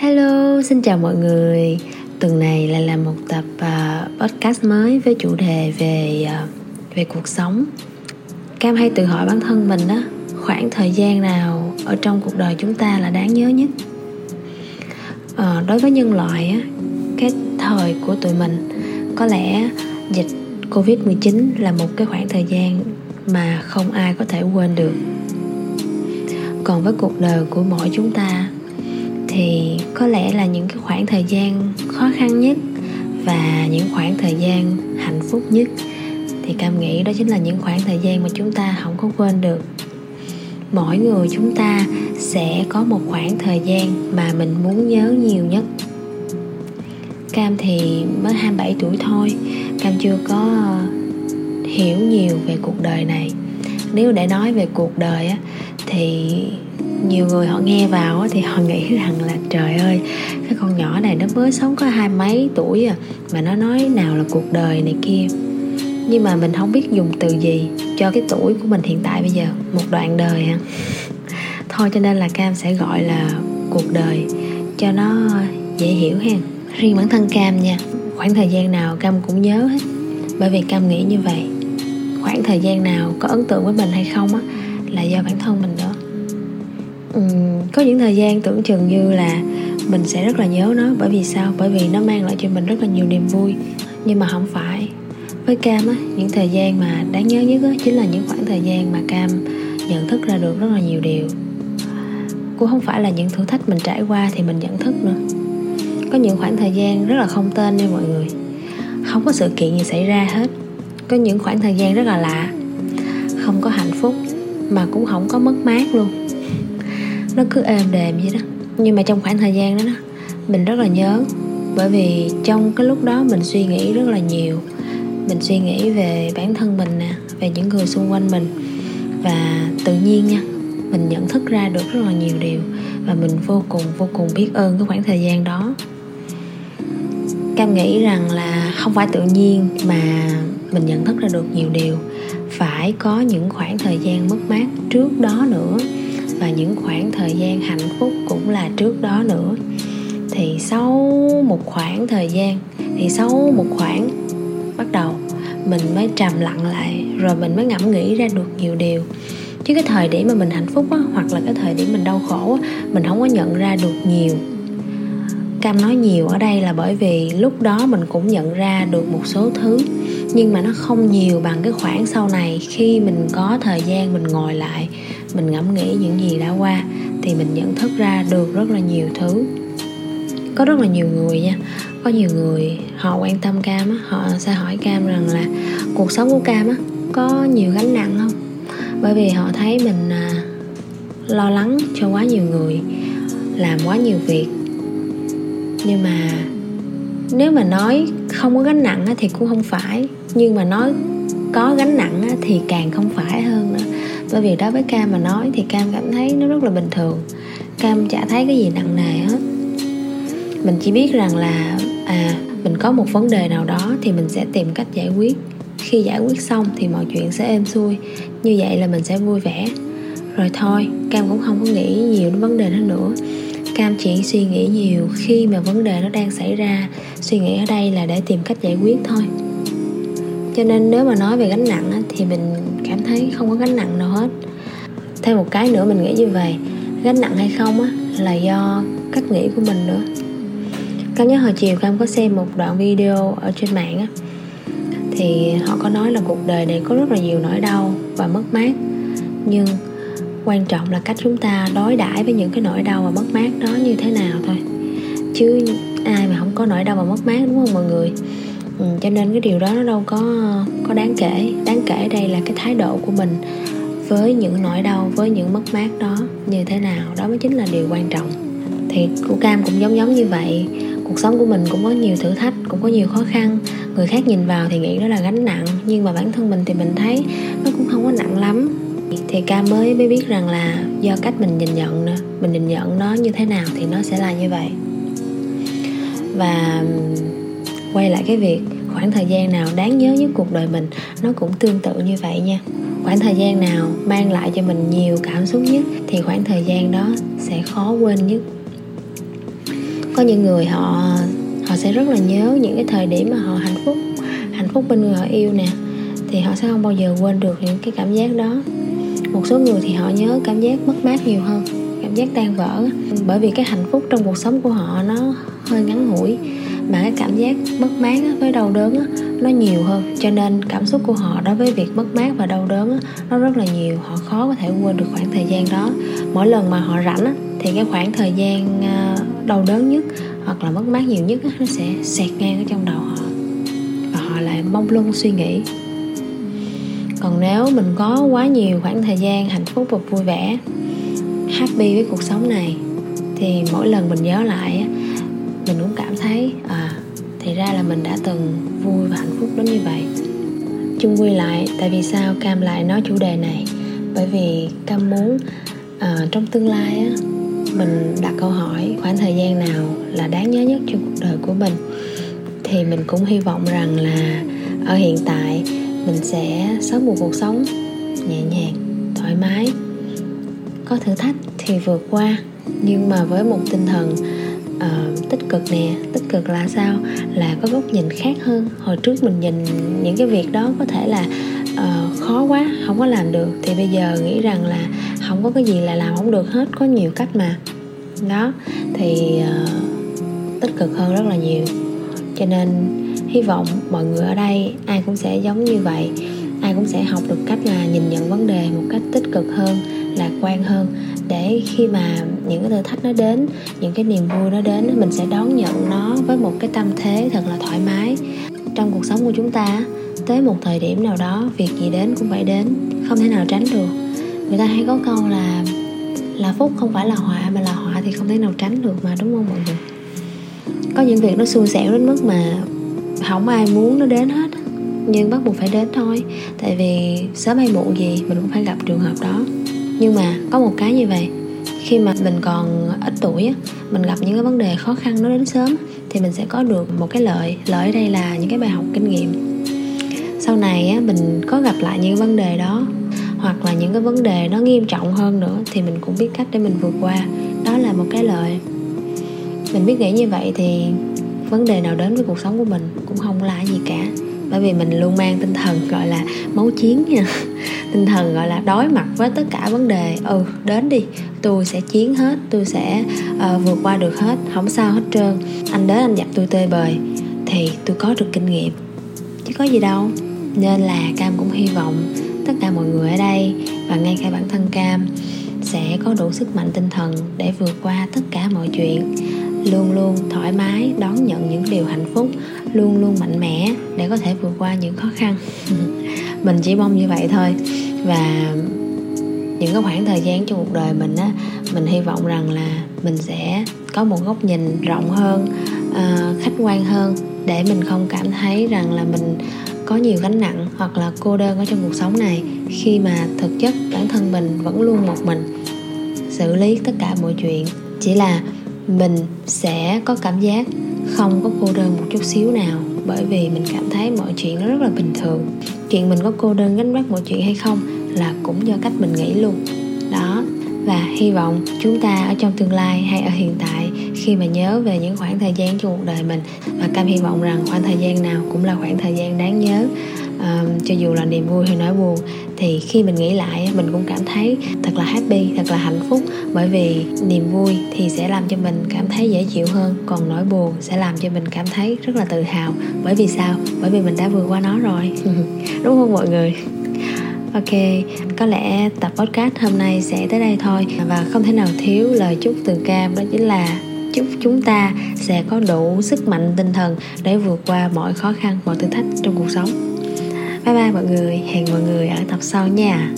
Hello, xin chào mọi người. Tuần này lại là một tập uh, podcast mới với chủ đề về uh, về cuộc sống. Cam hay tự hỏi bản thân mình đó, khoảng thời gian nào ở trong cuộc đời chúng ta là đáng nhớ nhất? Uh, đối với nhân loại á, cái thời của tụi mình có lẽ dịch Covid-19 là một cái khoảng thời gian mà không ai có thể quên được. Còn với cuộc đời của mỗi chúng ta có lẽ là những cái khoảng thời gian khó khăn nhất và những khoảng thời gian hạnh phúc nhất. Thì cam nghĩ đó chính là những khoảng thời gian mà chúng ta không có quên được. Mỗi người chúng ta sẽ có một khoảng thời gian mà mình muốn nhớ nhiều nhất. Cam thì mới 27 tuổi thôi. Cam chưa có hiểu nhiều về cuộc đời này. Nếu để nói về cuộc đời á thì nhiều người họ nghe vào thì họ nghĩ rằng là, trời ơi, cái con nhỏ này nó mới sống có hai mấy tuổi à mà nó nói nào là cuộc đời này kia. Nhưng mà mình không biết dùng từ gì cho cái tuổi của mình hiện tại bây giờ, một đoạn đời hả thôi cho nên là cam sẽ gọi là cuộc đời cho nó dễ hiểu ha. Riêng bản thân cam nha, khoảng thời gian nào cam cũng nhớ hết. Bởi vì cam nghĩ như vậy, khoảng thời gian nào có ấn tượng với mình hay không á là do bản thân mình đó. Uhm, có những thời gian tưởng chừng như là mình sẽ rất là nhớ nó. Bởi vì sao? Bởi vì nó mang lại cho mình rất là nhiều niềm vui. Nhưng mà không phải. Với cam á những thời gian mà đáng nhớ nhất á chính là những khoảng thời gian mà cam nhận thức ra được rất là nhiều điều. Cũng không phải là những thử thách mình trải qua thì mình nhận thức nữa. Có những khoảng thời gian rất là không tên nha mọi người. Không có sự kiện gì xảy ra hết. Có những khoảng thời gian rất là lạ. Không có hạnh phúc mà cũng không có mất mát luôn. Nó cứ êm đềm vậy đó. Nhưng mà trong khoảng thời gian đó, đó mình rất là nhớ. Bởi vì trong cái lúc đó mình suy nghĩ rất là nhiều. Mình suy nghĩ về bản thân mình nè về những người xung quanh mình. Và tự nhiên nha mình nhận thức ra được rất là nhiều điều. Và mình vô cùng vô cùng biết ơn cái khoảng thời gian đó. Cam nghĩ rằng là không phải tự nhiên mà mình nhận thức ra được nhiều điều phải có những khoảng thời gian mất mát trước đó nữa. Và những khoảng thời gian hạnh phúc cũng là trước đó nữa. Thì sau một khoảng thời gian thì sau một khoảng bắt đầu mình mới trầm lặng lại rồi mình mới ngẫm nghĩ ra được nhiều điều. Chứ cái thời điểm mà mình hạnh phúc á, hoặc là cái thời điểm mình đau khổ á, mình không có nhận ra được nhiều. Cam nói nhiều ở đây là bởi vì lúc đó mình cũng nhận ra được một số thứ nhưng mà nó không nhiều bằng cái khoảng sau này khi mình có thời gian mình ngồi lại mình ngẫm nghĩ những gì đã qua thì mình nhận thức ra được rất là nhiều thứ. Có rất là nhiều người nha. Có nhiều người họ quan tâm cam á họ sẽ hỏi cam rằng là cuộc sống của cam á có nhiều gánh nặng không? Bởi vì họ thấy mình à, lo lắng cho quá nhiều người làm quá nhiều việc. Nhưng mà nếu mà nói không có gánh nặng thì cũng không phải nhưng mà nói có gánh nặng á, thì càng không phải hơn nữa. Bởi vì đối với cam mà nói thì cam cảm thấy nó rất là bình thường. Cam chả thấy cái gì nặng nề hết. Mình chỉ biết rằng là à mình có một vấn đề nào đó thì mình sẽ tìm cách giải quyết. Khi giải quyết xong thì mọi chuyện sẽ êm xuôi. Như vậy là mình sẽ vui vẻ. Rồi thôi cam cũng không có nghĩ nhiều đến vấn đề đó nữa. Cam chỉ suy nghĩ nhiều khi mà vấn đề nó đang xảy ra. Suy nghĩ ở đây là để tìm cách giải quyết thôi cho nên nếu mà nói về gánh nặng thì mình cảm thấy không có gánh nặng nào hết. Thêm một cái nữa mình nghĩ như vậy, gánh nặng hay không á, là do cách nghĩ của mình nữa. Cam nhớ hồi chiều cam có xem một đoạn video ở trên mạng á, thì họ có nói là cuộc đời này có rất là nhiều nỗi đau và mất mát. Nhưng quan trọng là cách chúng ta đối đãi với những cái nỗi đau và mất mát đó như thế nào thôi. Chứ ai mà không có nỗi đau và mất mát, đúng không mọi người? Ừ, cho nên cái điều đó nó đâu có có đáng kể. Đáng kể đây là cái thái độ của mình với những nỗi đau với những mất mát đó như thế nào. Đó mới chính là điều quan trọng. Thì của cam cũng giống giống như vậy. Cuộc sống của mình cũng có nhiều thử thách cũng có nhiều khó khăn. Người khác nhìn vào thì nghĩ đó là gánh nặng nhưng mà bản thân mình thì mình thấy nó cũng không có nặng lắm. Thì cam mới mới biết rằng là do cách mình nhìn nhận nữa mình nhìn nhận nó như thế nào thì nó sẽ là như vậy. Và quay lại cái việc khoảng thời gian nào đáng nhớ nhất cuộc đời mình, nó cũng tương tự như vậy nha. Khoảng thời gian nào mang lại cho mình nhiều cảm xúc nhất thì khoảng thời gian đó sẽ khó quên nhất. Có những người họ họ sẽ rất là nhớ những cái thời điểm mà họ hạnh phúc hạnh phúc bên người họ yêu nè, thì họ sẽ không bao giờ quên được những cái cảm giác đó. Một số người thì họ nhớ cảm giác mất mát nhiều hơn, cảm giác tan vỡ, bởi vì cái hạnh phúc trong cuộc sống của họ nó hơi ngắn ngủi mà cái cảm giác mất mát với đau đớn nó nhiều hơn. Cho nên cảm xúc của họ đối với việc mất mát và đau đớn nó rất là nhiều. Họ khó có thể quên được khoảng thời gian đó. Mỗi lần mà họ rảnh thì cái khoảng thời gian à, đau đớn nhất hoặc là mất mát nhiều nhất nó sẽ xẹt ngang ở trong đầu họ. Và họ lại mong luôn suy nghĩ. Còn nếu mình có quá nhiều khoảng thời gian hạnh phúc và vui vẻ, happy với cuộc sống này, thì mỗi lần mình nhớ lại mình cũng cảm thấy à thì ra là mình đã từng vui và hạnh phúc đến như vậy. Chung quy lại tại vì sao cam lại nói chủ đề này? Bởi vì cam muốn à, trong tương lai á mình đặt câu hỏi khoảng thời gian nào là đáng nhớ nhất trong cuộc đời của mình. Thì mình cũng hy vọng rằng là ở hiện tại mình sẽ sống một cuộc sống nhẹ nhàng thoải mái có thử thách thì vượt qua. Nhưng mà với một tinh thần uh, tích cực nè tích cực là sao? Là có góc nhìn khác hơn. Hồi trước mình nhìn những cái việc đó có thể là uh, khó quá không có làm được. Thì bây giờ nghĩ rằng là không có cái gì là làm không được hết có nhiều cách mà. Đó thì uh, tích cực hơn rất là nhiều. Cho nên hy vọng mọi người ở đây ai cũng sẽ giống như vậy. Ai cũng sẽ học được cách là nhìn nhận vấn đề một cách tích cực hơn lạc quan hơn để khi mà những cái thử thách nó đến, những cái niềm vui nó đến, mình sẽ đón nhận nó với một cái tâm thế thật là thoải mái. Trong cuộc sống của chúng ta, tới một thời điểm nào đó, việc gì đến cũng phải đến, không thể nào tránh được. Người ta hay có câu là là phúc không phải là họa, mà là họa thì không thể nào tránh được mà, đúng không mọi người? Có những việc nó xui xẻo đến mức mà không ai muốn nó đến hết, nhưng bắt buộc phải đến thôi. Tại vì sớm hay muộn gì mình cũng phải gặp trường hợp đó. Nhưng mà có một cái như vậy khi mà mình còn ít tuổi mình gặp những cái vấn đề khó khăn nó đến sớm thì mình sẽ có được một cái lợi. Lợi ở đây là những cái bài học kinh nghiệm. Sau này á, mình có gặp lại những vấn đề đó, hoặc là những cái vấn đề nó nghiêm trọng hơn nữa, thì mình cũng biết cách để mình vượt qua. Đó là một cái lợi. Mình biết nghĩ như vậy thì vấn đề nào đến với cuộc sống của mình cũng không là gì cả. Bởi vì mình luôn mang tinh thần, gọi là máu chiến nha tinh thần gọi là đối mặt với tất cả vấn đề. Ừ đến đi. Tôi sẽ chiến hết tôi sẽ uh, vượt qua được hết không sao hết trơn. Anh đến anh dặn tôi tê bời thì tôi có được kinh nghiệm. Chứ có gì đâu. Nên là cam cũng hy vọng tất cả mọi người ở đây và ngay cả bản thân cam sẽ có đủ sức mạnh tinh thần để vượt qua tất cả mọi chuyện. Luôn luôn thoải mái đón nhận những điều hạnh phúc luôn luôn mạnh mẽ để có thể vượt qua những khó khăn. mình chỉ mong như vậy thôi. Và những cái khoảng thời gian trong cuộc đời mình á mình hy vọng rằng là mình sẽ có một góc nhìn rộng hơn uh, khách quan hơn để mình không cảm thấy rằng là mình có nhiều gánh nặng hoặc là cô đơn ở trong cuộc sống này khi mà thực chất bản thân mình vẫn luôn một mình. Xử lý tất cả mọi chuyện chỉ là mình sẽ có cảm giác không có cô đơn một chút xíu nào bởi vì mình cảm thấy mọi chuyện nó rất là bình thường chuyện mình có cô đơn gánh vác mọi chuyện hay không là cũng do cách mình nghĩ luôn. Đó, và hy vọng chúng ta ở trong tương lai hay ở hiện tại, khi mà nhớ về những khoảng thời gian trong cuộc đời mình, và cam hy vọng rằng khoảng thời gian nào cũng là khoảng thời gian đáng nhớ uh, cho dù là niềm vui hay nỗi buồn thì khi mình nghĩ lại mình cũng cảm thấy thật là happy thật là hạnh phúc. Bởi vì niềm vui thì sẽ làm cho mình cảm thấy dễ chịu hơn còn nỗi buồn sẽ làm cho mình cảm thấy rất là tự hào. Bởi vì sao? Bởi vì mình đã vượt qua nó rồi. Đúng không mọi người? Ok, có lẽ tập podcast hôm nay sẽ tới đây thôi. Và không thể nào thiếu lời chúc từ Cam đó chính là chúc chúng ta sẽ có đủ sức mạnh tinh thần để vượt qua mọi khó khăn, mọi thử thách trong cuộc sống. Bye bye mọi người, hẹn mọi người ở tập sau nha.